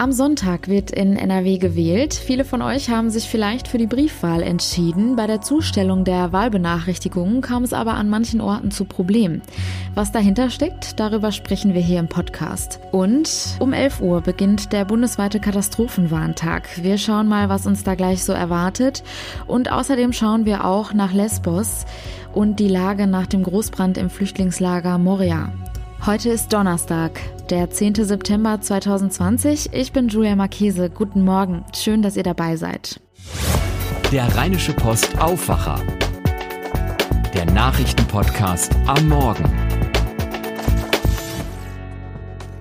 Am Sonntag wird in NRW gewählt. Viele von euch haben sich vielleicht für die Briefwahl entschieden. Bei der Zustellung der Wahlbenachrichtigungen kam es aber an manchen Orten zu Problemen. Was dahinter steckt, darüber sprechen wir hier im Podcast. Und um 11 Uhr beginnt der bundesweite Katastrophenwarntag. Wir schauen mal, was uns da gleich so erwartet. Und außerdem schauen wir auch nach Lesbos und die Lage nach dem Großbrand im Flüchtlingslager Moria. Heute ist Donnerstag, der 10. September 2020. Ich bin Julia Marchese. Guten Morgen. Schön, dass ihr dabei seid. Der Rheinische Post Aufwacher. Der Nachrichtenpodcast am Morgen.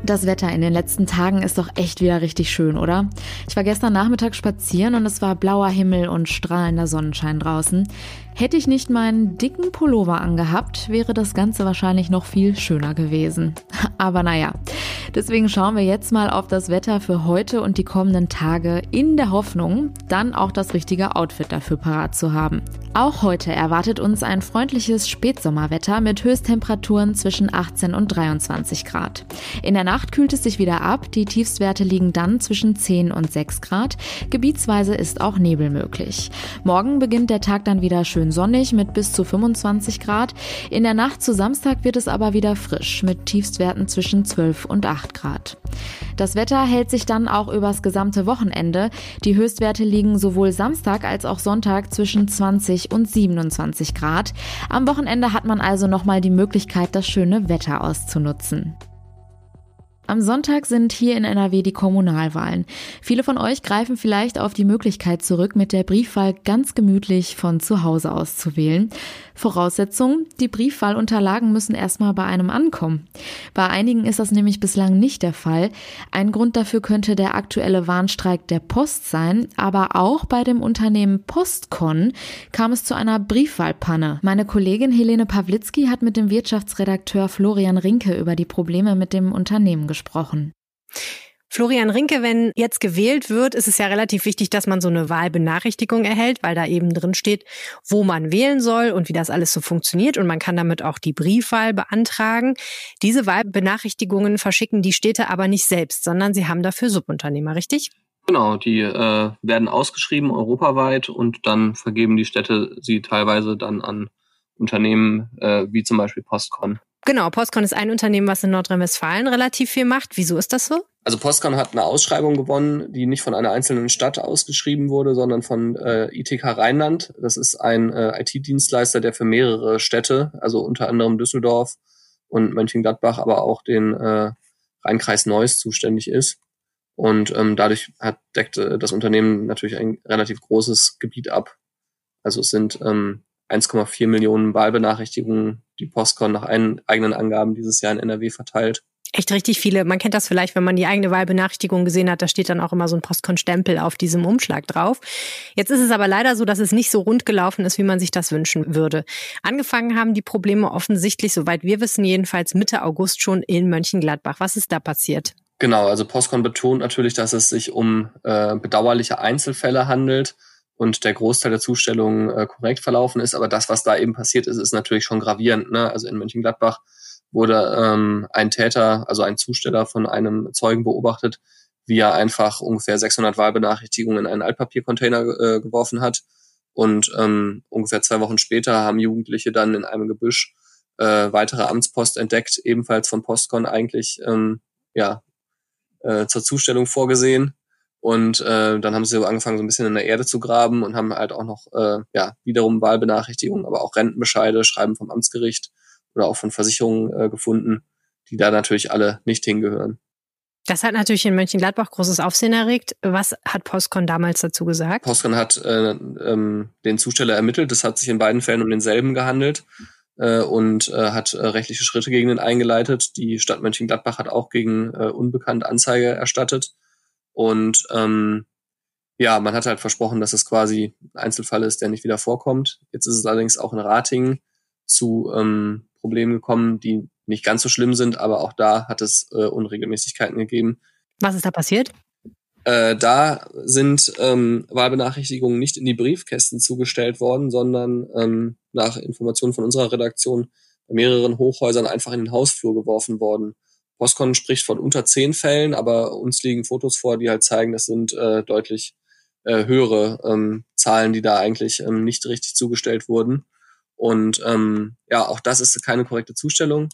Das Wetter in den letzten Tagen ist doch echt wieder richtig schön, oder? Ich war gestern Nachmittag spazieren und es war blauer Himmel und strahlender Sonnenschein draußen. Hätte ich nicht meinen dicken Pullover angehabt, wäre das Ganze wahrscheinlich noch viel schöner gewesen. Aber naja, deswegen schauen wir jetzt mal auf das Wetter für heute und die kommenden Tage in der Hoffnung, dann auch das richtige Outfit dafür parat zu haben. Auch heute erwartet uns ein freundliches Spätsommerwetter mit Höchsttemperaturen zwischen 18 und 23 Grad. In der Nacht kühlt es sich wieder ab, die Tiefstwerte liegen dann zwischen 10 und 6 Grad. Gebietsweise ist auch Nebel möglich. Morgen beginnt der Tag dann wieder schön schön sonnig mit bis zu 25 Grad. In der Nacht zu Samstag wird es aber wieder frisch mit Tiefstwerten zwischen 12 und 8 Grad. Das Wetter hält sich dann auch übers gesamte Wochenende. Die Höchstwerte liegen sowohl Samstag als auch Sonntag zwischen 20 und 27 Grad. Am Wochenende hat man also nochmal die Möglichkeit, das schöne Wetter auszunutzen. Am Sonntag sind hier in NRW die Kommunalwahlen. Viele von euch greifen vielleicht auf die Möglichkeit zurück, mit der Briefwahl ganz gemütlich von zu Hause aus zu wählen. Voraussetzung, die Briefwahlunterlagen müssen erstmal bei einem ankommen. Bei einigen ist das nämlich bislang nicht der Fall. Ein Grund dafür könnte der aktuelle Warnstreik der Post sein, aber auch bei dem Unternehmen Postcon kam es zu einer Briefwahlpanne. Meine Kollegin Helene Pawlitzki hat mit dem Wirtschaftsredakteur Florian Rinke über die Probleme mit dem Unternehmen gesprochen gesprochen. Florian Rinke, wenn jetzt gewählt wird, ist es ja relativ wichtig, dass man so eine Wahlbenachrichtigung erhält, weil da eben drin steht, wo man wählen soll und wie das alles so funktioniert. Und man kann damit auch die Briefwahl beantragen. Diese Wahlbenachrichtigungen verschicken die Städte aber nicht selbst, sondern sie haben dafür Subunternehmer, richtig? Genau, die äh, werden ausgeschrieben europaweit und dann vergeben die Städte sie teilweise dann an Unternehmen äh, wie zum Beispiel Postcon. Genau, Postcon ist ein Unternehmen, was in Nordrhein-Westfalen relativ viel macht. Wieso ist das so? Also Postcon hat eine Ausschreibung gewonnen, die nicht von einer einzelnen Stadt ausgeschrieben wurde, sondern von äh, ITK Rheinland. Das ist ein äh, IT-Dienstleister, der für mehrere Städte, also unter anderem Düsseldorf und Mönchengladbach, aber auch den äh, Rheinkreis Neuss zuständig ist. Und ähm, dadurch hat, deckt äh, das Unternehmen natürlich ein relativ großes Gebiet ab. Also es sind ähm, 1,4 Millionen Wahlbenachrichtigungen, die Postcon nach eigenen Angaben dieses Jahr in NRW verteilt. Echt richtig viele. Man kennt das vielleicht, wenn man die eigene Wahlbenachrichtigung gesehen hat, da steht dann auch immer so ein Postcon-Stempel auf diesem Umschlag drauf. Jetzt ist es aber leider so, dass es nicht so rund gelaufen ist, wie man sich das wünschen würde. Angefangen haben die Probleme offensichtlich, soweit wir wissen, jedenfalls Mitte August schon in Mönchengladbach. Was ist da passiert? Genau, also Postcon betont natürlich, dass es sich um äh, bedauerliche Einzelfälle handelt und der Großteil der Zustellungen äh, korrekt verlaufen ist. Aber das, was da eben passiert ist, ist natürlich schon gravierend. Ne? Also in Mönchengladbach wurde ähm, ein Täter, also ein Zusteller von einem Zeugen beobachtet, wie er einfach ungefähr 600 Wahlbenachrichtigungen in einen Altpapiercontainer äh, geworfen hat. Und ähm, ungefähr zwei Wochen später haben Jugendliche dann in einem Gebüsch äh, weitere Amtspost entdeckt, ebenfalls von Postcon eigentlich ähm, ja äh, zur Zustellung vorgesehen. Und äh, dann haben sie angefangen, so ein bisschen in der Erde zu graben und haben halt auch noch äh, ja wiederum Wahlbenachrichtigungen, aber auch Rentenbescheide, Schreiben vom Amtsgericht oder auch von Versicherungen äh, gefunden, die da natürlich alle nicht hingehören. Das hat natürlich in Mönchengladbach großes Aufsehen erregt. Was hat Postcon damals dazu gesagt? Postcon hat äh, ähm, den Zusteller ermittelt. Es hat sich in beiden Fällen um denselben gehandelt äh, und äh, hat äh, rechtliche Schritte gegen den eingeleitet. Die Stadt Mönchengladbach hat auch gegen äh, Unbekannt Anzeige erstattet. Und ähm, ja, man hat halt versprochen, dass es quasi ein Einzelfall ist, der nicht wieder vorkommt. Jetzt ist es allerdings auch in Ratingen zu ähm, Problemen gekommen, die nicht ganz so schlimm sind, aber auch da hat es äh, Unregelmäßigkeiten gegeben. Was ist da passiert? Äh, da sind ähm, Wahlbenachrichtigungen nicht in die Briefkästen zugestellt worden, sondern ähm, nach Informationen von unserer Redaktion bei mehreren Hochhäusern einfach in den Hausflur geworfen worden Postcon spricht von unter zehn Fällen, aber uns liegen Fotos vor, die halt zeigen, das sind äh, deutlich äh, höhere ähm, Zahlen, die da eigentlich ähm, nicht richtig zugestellt wurden. Und ähm, ja, auch das ist keine korrekte Zustellung.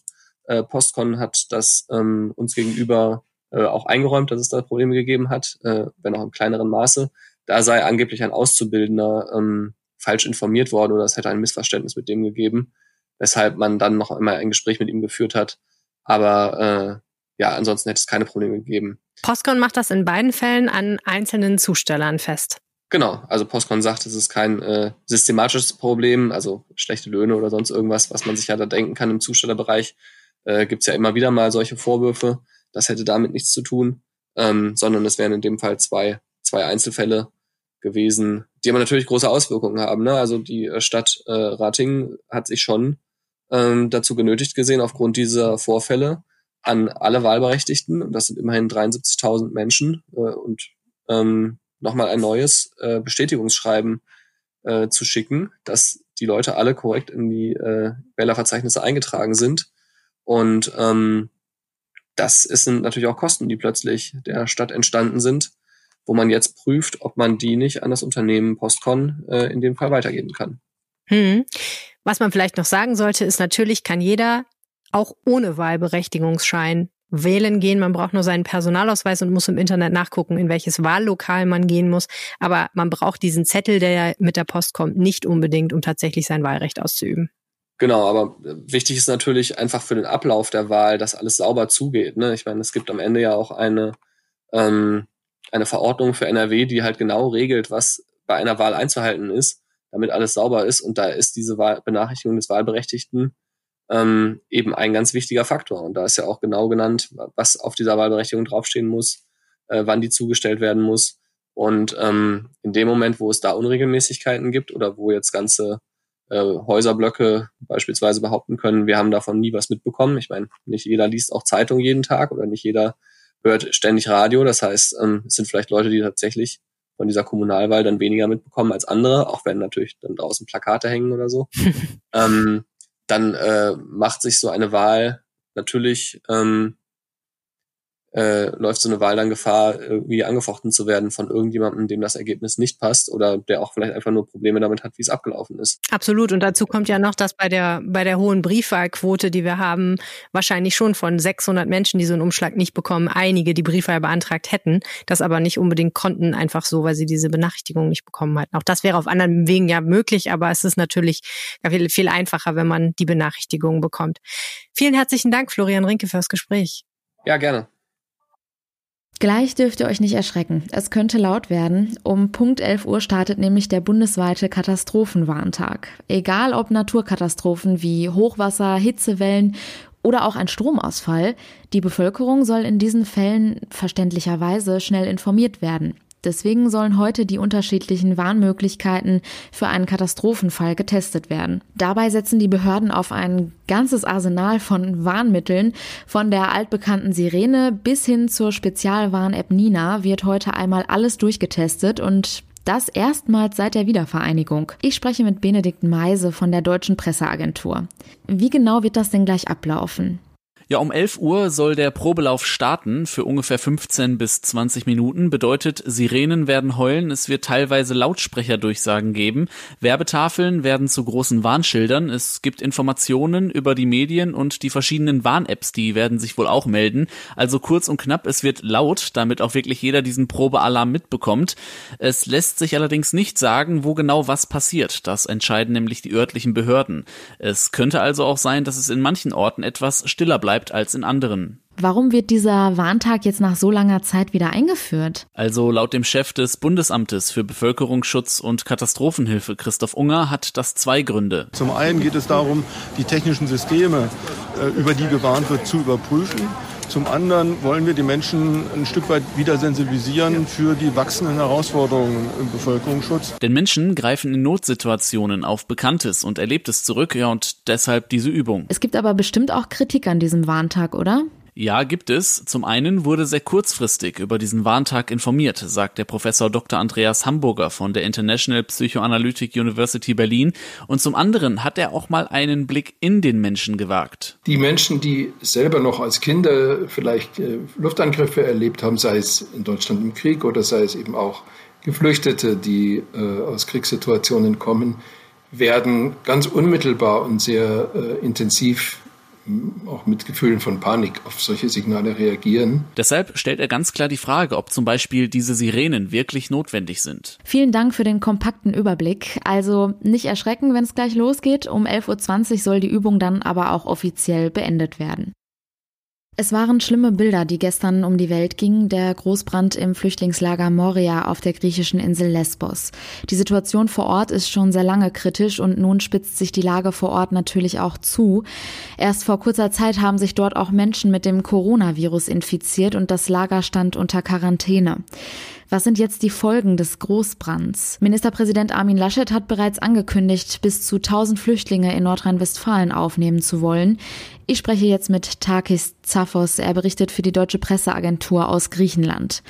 Äh, Postcon hat das ähm, uns gegenüber äh, auch eingeräumt, dass es da Probleme gegeben hat, äh, wenn auch im kleineren Maße. Da sei angeblich ein Auszubildender ähm, falsch informiert worden oder es hätte ein Missverständnis mit dem gegeben, weshalb man dann noch einmal ein Gespräch mit ihm geführt hat. Aber äh, ja, ansonsten hätte es keine Probleme gegeben. Postcon macht das in beiden Fällen an einzelnen Zustellern fest. Genau, also Postcon sagt, es ist kein äh, systematisches Problem, also schlechte Löhne oder sonst irgendwas, was man sich ja da denken kann im Zustellerbereich. Äh, Gibt ja immer wieder mal solche Vorwürfe. Das hätte damit nichts zu tun, ähm, sondern es wären in dem Fall zwei, zwei Einzelfälle gewesen, die aber natürlich große Auswirkungen haben. Ne? Also die äh, Stadt äh, Rating hat sich schon ähm, dazu genötigt gesehen, aufgrund dieser Vorfälle an alle Wahlberechtigten, und das sind immerhin 73.000 Menschen, äh, und ähm, nochmal ein neues äh, Bestätigungsschreiben äh, zu schicken, dass die Leute alle korrekt in die äh, Wählerverzeichnisse eingetragen sind. Und ähm, das sind natürlich auch Kosten, die plötzlich der Stadt entstanden sind, wo man jetzt prüft, ob man die nicht an das Unternehmen Postcon äh, in dem Fall weitergeben kann. Hm. Was man vielleicht noch sagen sollte, ist natürlich kann jeder auch ohne Wahlberechtigungsschein wählen gehen. Man braucht nur seinen Personalausweis und muss im Internet nachgucken, in welches Wahllokal man gehen muss. Aber man braucht diesen Zettel, der ja mit der Post kommt, nicht unbedingt, um tatsächlich sein Wahlrecht auszuüben. Genau, aber wichtig ist natürlich einfach für den Ablauf der Wahl, dass alles sauber zugeht. Ne? Ich meine, es gibt am Ende ja auch eine, ähm, eine Verordnung für NRW, die halt genau regelt, was bei einer Wahl einzuhalten ist, damit alles sauber ist. Und da ist diese Wahl Benachrichtigung des Wahlberechtigten ähm, eben ein ganz wichtiger Faktor. Und da ist ja auch genau genannt, was auf dieser Wahlberechtigung draufstehen muss, äh, wann die zugestellt werden muss. Und ähm, in dem Moment, wo es da Unregelmäßigkeiten gibt oder wo jetzt ganze äh, Häuserblöcke beispielsweise behaupten können, wir haben davon nie was mitbekommen. Ich meine, nicht jeder liest auch Zeitung jeden Tag oder nicht jeder hört ständig Radio. Das heißt, ähm, es sind vielleicht Leute, die tatsächlich von dieser Kommunalwahl dann weniger mitbekommen als andere, auch wenn natürlich dann draußen Plakate hängen oder so. ähm, dann äh, macht sich so eine Wahl natürlich ähm, äh, läuft so eine Wahl dann Gefahr, irgendwie angefochten zu werden von irgendjemandem, dem das Ergebnis nicht passt oder der auch vielleicht einfach nur Probleme damit hat, wie es abgelaufen ist. Absolut. Und dazu kommt ja noch, dass bei der, bei der hohen Briefwahlquote, die wir haben, wahrscheinlich schon von 600 Menschen, die so einen Umschlag nicht bekommen, einige die Briefwahl beantragt hätten, das aber nicht unbedingt konnten, einfach so, weil sie diese Benachrichtigung nicht bekommen hatten. Auch das wäre auf anderen Wegen ja möglich, aber es ist natürlich viel, viel einfacher, wenn man die Benachrichtigung bekommt. Vielen herzlichen Dank, Florian Rinke, fürs Gespräch. Ja, gerne. Gleich dürft ihr euch nicht erschrecken. Es könnte laut werden. Um Punkt 11 Uhr startet nämlich der bundesweite Katastrophenwarntag. Egal ob Naturkatastrophen wie Hochwasser, Hitzewellen oder auch ein Stromausfall, die Bevölkerung soll in diesen Fällen verständlicherweise schnell informiert werden. Deswegen sollen heute die unterschiedlichen Warnmöglichkeiten für einen Katastrophenfall getestet werden. Dabei setzen die Behörden auf ein ganzes Arsenal von Warnmitteln. Von der altbekannten Sirene bis hin zur Spezialwarn-App Nina wird heute einmal alles durchgetestet und das erstmals seit der Wiedervereinigung. Ich spreche mit Benedikt Meise von der Deutschen Presseagentur. Wie genau wird das denn gleich ablaufen? Ja, um 11 Uhr soll der Probelauf starten für ungefähr 15 bis 20 Minuten. Bedeutet, Sirenen werden heulen, es wird teilweise Lautsprecherdurchsagen geben, Werbetafeln werden zu großen Warnschildern, es gibt Informationen über die Medien und die verschiedenen Warn-Apps, die werden sich wohl auch melden. Also kurz und knapp, es wird laut, damit auch wirklich jeder diesen Probealarm mitbekommt. Es lässt sich allerdings nicht sagen, wo genau was passiert. Das entscheiden nämlich die örtlichen Behörden. Es könnte also auch sein, dass es in manchen Orten etwas stiller bleibt bleibt als in anderen. Warum wird dieser Warntag jetzt nach so langer Zeit wieder eingeführt? Also laut dem Chef des Bundesamtes für Bevölkerungsschutz und Katastrophenhilfe, Christoph Unger, hat das zwei Gründe. Zum einen geht es darum, die technischen Systeme, äh, über die gewarnt wird, zu überprüfen. Zum anderen wollen wir die Menschen ein Stück weit wieder sensibilisieren für die wachsenden Herausforderungen im Bevölkerungsschutz. Denn Menschen greifen in Notsituationen auf Bekanntes und Erlebtes zurück, ja, und deshalb diese Übung. Es gibt aber bestimmt auch Kritik an diesem Warntag, oder? Ja, gibt es. Zum einen wurde sehr kurzfristig über diesen Warntag informiert, sagt der Professor Dr. Andreas Hamburger von der International Psychoanalytic University Berlin. Und zum anderen hat er auch mal einen Blick in den Menschen gewagt. Die Menschen, die selber noch als Kinder vielleicht äh, Luftangriffe erlebt haben, sei es in Deutschland im Krieg oder sei es eben auch Geflüchtete, die äh, aus Kriegssituationen kommen, werden ganz unmittelbar und sehr äh, intensiv auch mit Gefühlen von Panik auf solche Signale reagieren. Deshalb stellt er ganz klar die Frage, ob zum Beispiel diese Sirenen wirklich notwendig sind. Vielen Dank für den kompakten Überblick. Also nicht erschrecken, wenn es gleich losgeht. Um 11.20 Uhr soll die Übung dann aber auch offiziell beendet werden. Es waren schlimme Bilder, die gestern um die Welt gingen, der Großbrand im Flüchtlingslager Moria auf der griechischen Insel Lesbos. Die Situation vor Ort ist schon sehr lange kritisch und nun spitzt sich die Lage vor Ort natürlich auch zu. Erst vor kurzer Zeit haben sich dort auch Menschen mit dem Coronavirus infiziert und das Lager stand unter Quarantäne. Was sind jetzt die Folgen des Großbrands? Ministerpräsident Armin Laschet hat bereits angekündigt, bis zu 1000 Flüchtlinge in Nordrhein-Westfalen aufnehmen zu wollen. Ich spreche jetzt mit Takis Zaphos. Er berichtet für die Deutsche Presseagentur aus Griechenland.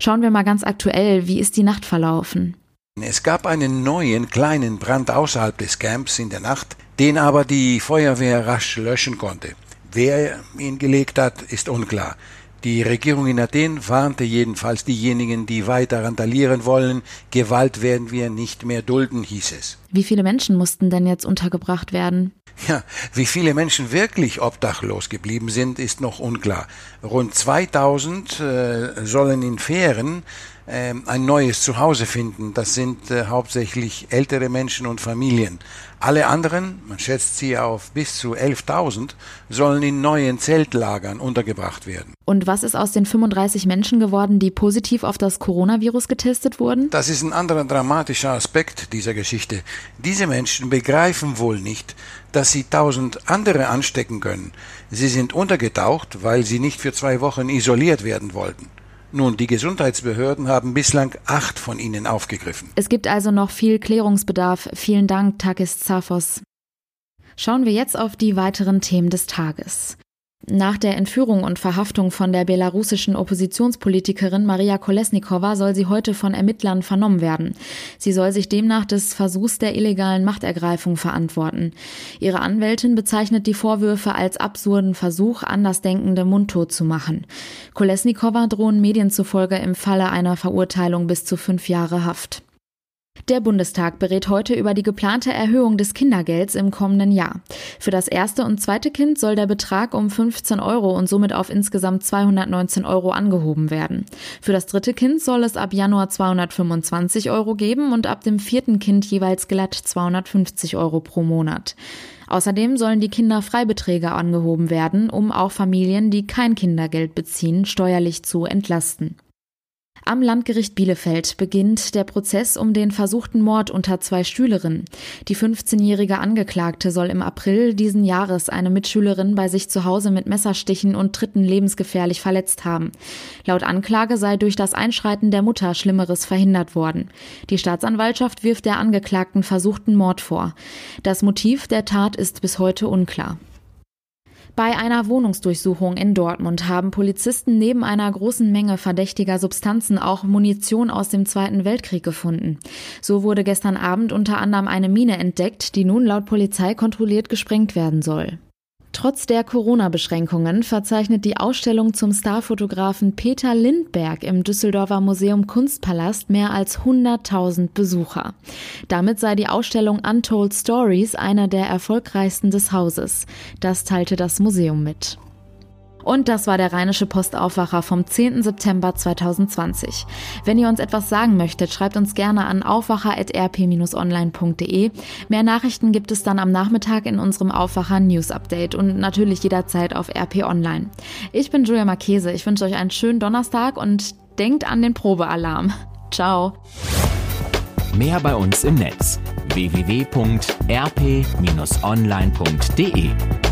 Schauen wir mal ganz aktuell, wie ist die Nacht verlaufen? Es gab einen neuen kleinen Brand außerhalb des Camps in der Nacht, den aber die Feuerwehr rasch löschen konnte. Wer ihn gelegt hat, ist unklar. Die Regierung in Athen warnte jedenfalls diejenigen, die weiter randalieren wollen. Gewalt werden wir nicht mehr dulden, hieß es. Wie viele Menschen mussten denn jetzt untergebracht werden? Ja, wie viele Menschen wirklich obdachlos geblieben sind, ist noch unklar. Rund 2000 äh, sollen in Fähren äh, ein neues Zuhause finden. Das sind äh, hauptsächlich ältere Menschen und Familien. Alle anderen, man schätzt sie auf bis zu 11.000, sollen in neuen Zeltlagern untergebracht werden. Und was ist aus den 35 Menschen geworden, die positiv auf das Coronavirus getestet wurden? Das ist ein anderer dramatischer Aspekt dieser Geschichte. Diese Menschen begreifen wohl nicht, dass sie tausend andere anstecken können. Sie sind untergetaucht, weil sie nicht für zwei Wochen isoliert werden wollten. Nun, die Gesundheitsbehörden haben bislang acht von ihnen aufgegriffen. Es gibt also noch viel Klärungsbedarf. Vielen Dank, Takis Zafos. Schauen wir jetzt auf die weiteren Themen des Tages. Nach der Entführung und Verhaftung von der belarussischen Oppositionspolitikerin Maria Kolesnikova soll sie heute von Ermittlern vernommen werden. Sie soll sich demnach des Versuchs der illegalen Machtergreifung verantworten. Ihre Anwältin bezeichnet die Vorwürfe als absurden Versuch, Andersdenkende mundtot zu machen. Kolesnikova drohen Medien zufolge im Falle einer Verurteilung bis zu fünf Jahre Haft. Der Bundestag berät heute über die geplante Erhöhung des Kindergelds im kommenden Jahr. Für das erste und zweite Kind soll der Betrag um 15 Euro und somit auf insgesamt 219 Euro angehoben werden. Für das dritte Kind soll es ab Januar 225 Euro geben und ab dem vierten Kind jeweils glatt 250 Euro pro Monat. Außerdem sollen die Kinderfreibeträge angehoben werden, um auch Familien, die kein Kindergeld beziehen, steuerlich zu entlasten. Am Landgericht Bielefeld beginnt der Prozess um den versuchten Mord unter zwei Schülerinnen. Die 15-jährige Angeklagte soll im April diesen Jahres eine Mitschülerin bei sich zu Hause mit Messerstichen und Tritten lebensgefährlich verletzt haben. Laut Anklage sei durch das Einschreiten der Mutter Schlimmeres verhindert worden. Die Staatsanwaltschaft wirft der Angeklagten versuchten Mord vor. Das Motiv der Tat ist bis heute unklar. Bei einer Wohnungsdurchsuchung in Dortmund haben Polizisten neben einer großen Menge verdächtiger Substanzen auch Munition aus dem Zweiten Weltkrieg gefunden. So wurde gestern Abend unter anderem eine Mine entdeckt, die nun laut Polizei kontrolliert gesprengt werden soll. Trotz der Corona-Beschränkungen verzeichnet die Ausstellung zum Starfotografen Peter Lindberg im Düsseldorfer Museum Kunstpalast mehr als 100.000 Besucher. Damit sei die Ausstellung Untold Stories einer der erfolgreichsten des Hauses. Das teilte das Museum mit. Und das war der Rheinische Postaufwacher vom 10. September 2020. Wenn ihr uns etwas sagen möchtet, schreibt uns gerne an aufwacher.rp-online.de. Mehr Nachrichten gibt es dann am Nachmittag in unserem Aufwacher News Update und natürlich jederzeit auf RP Online. Ich bin Julia Marchese. Ich wünsche euch einen schönen Donnerstag und denkt an den Probealarm. Ciao. Mehr bei uns im Netz www.rp-online.de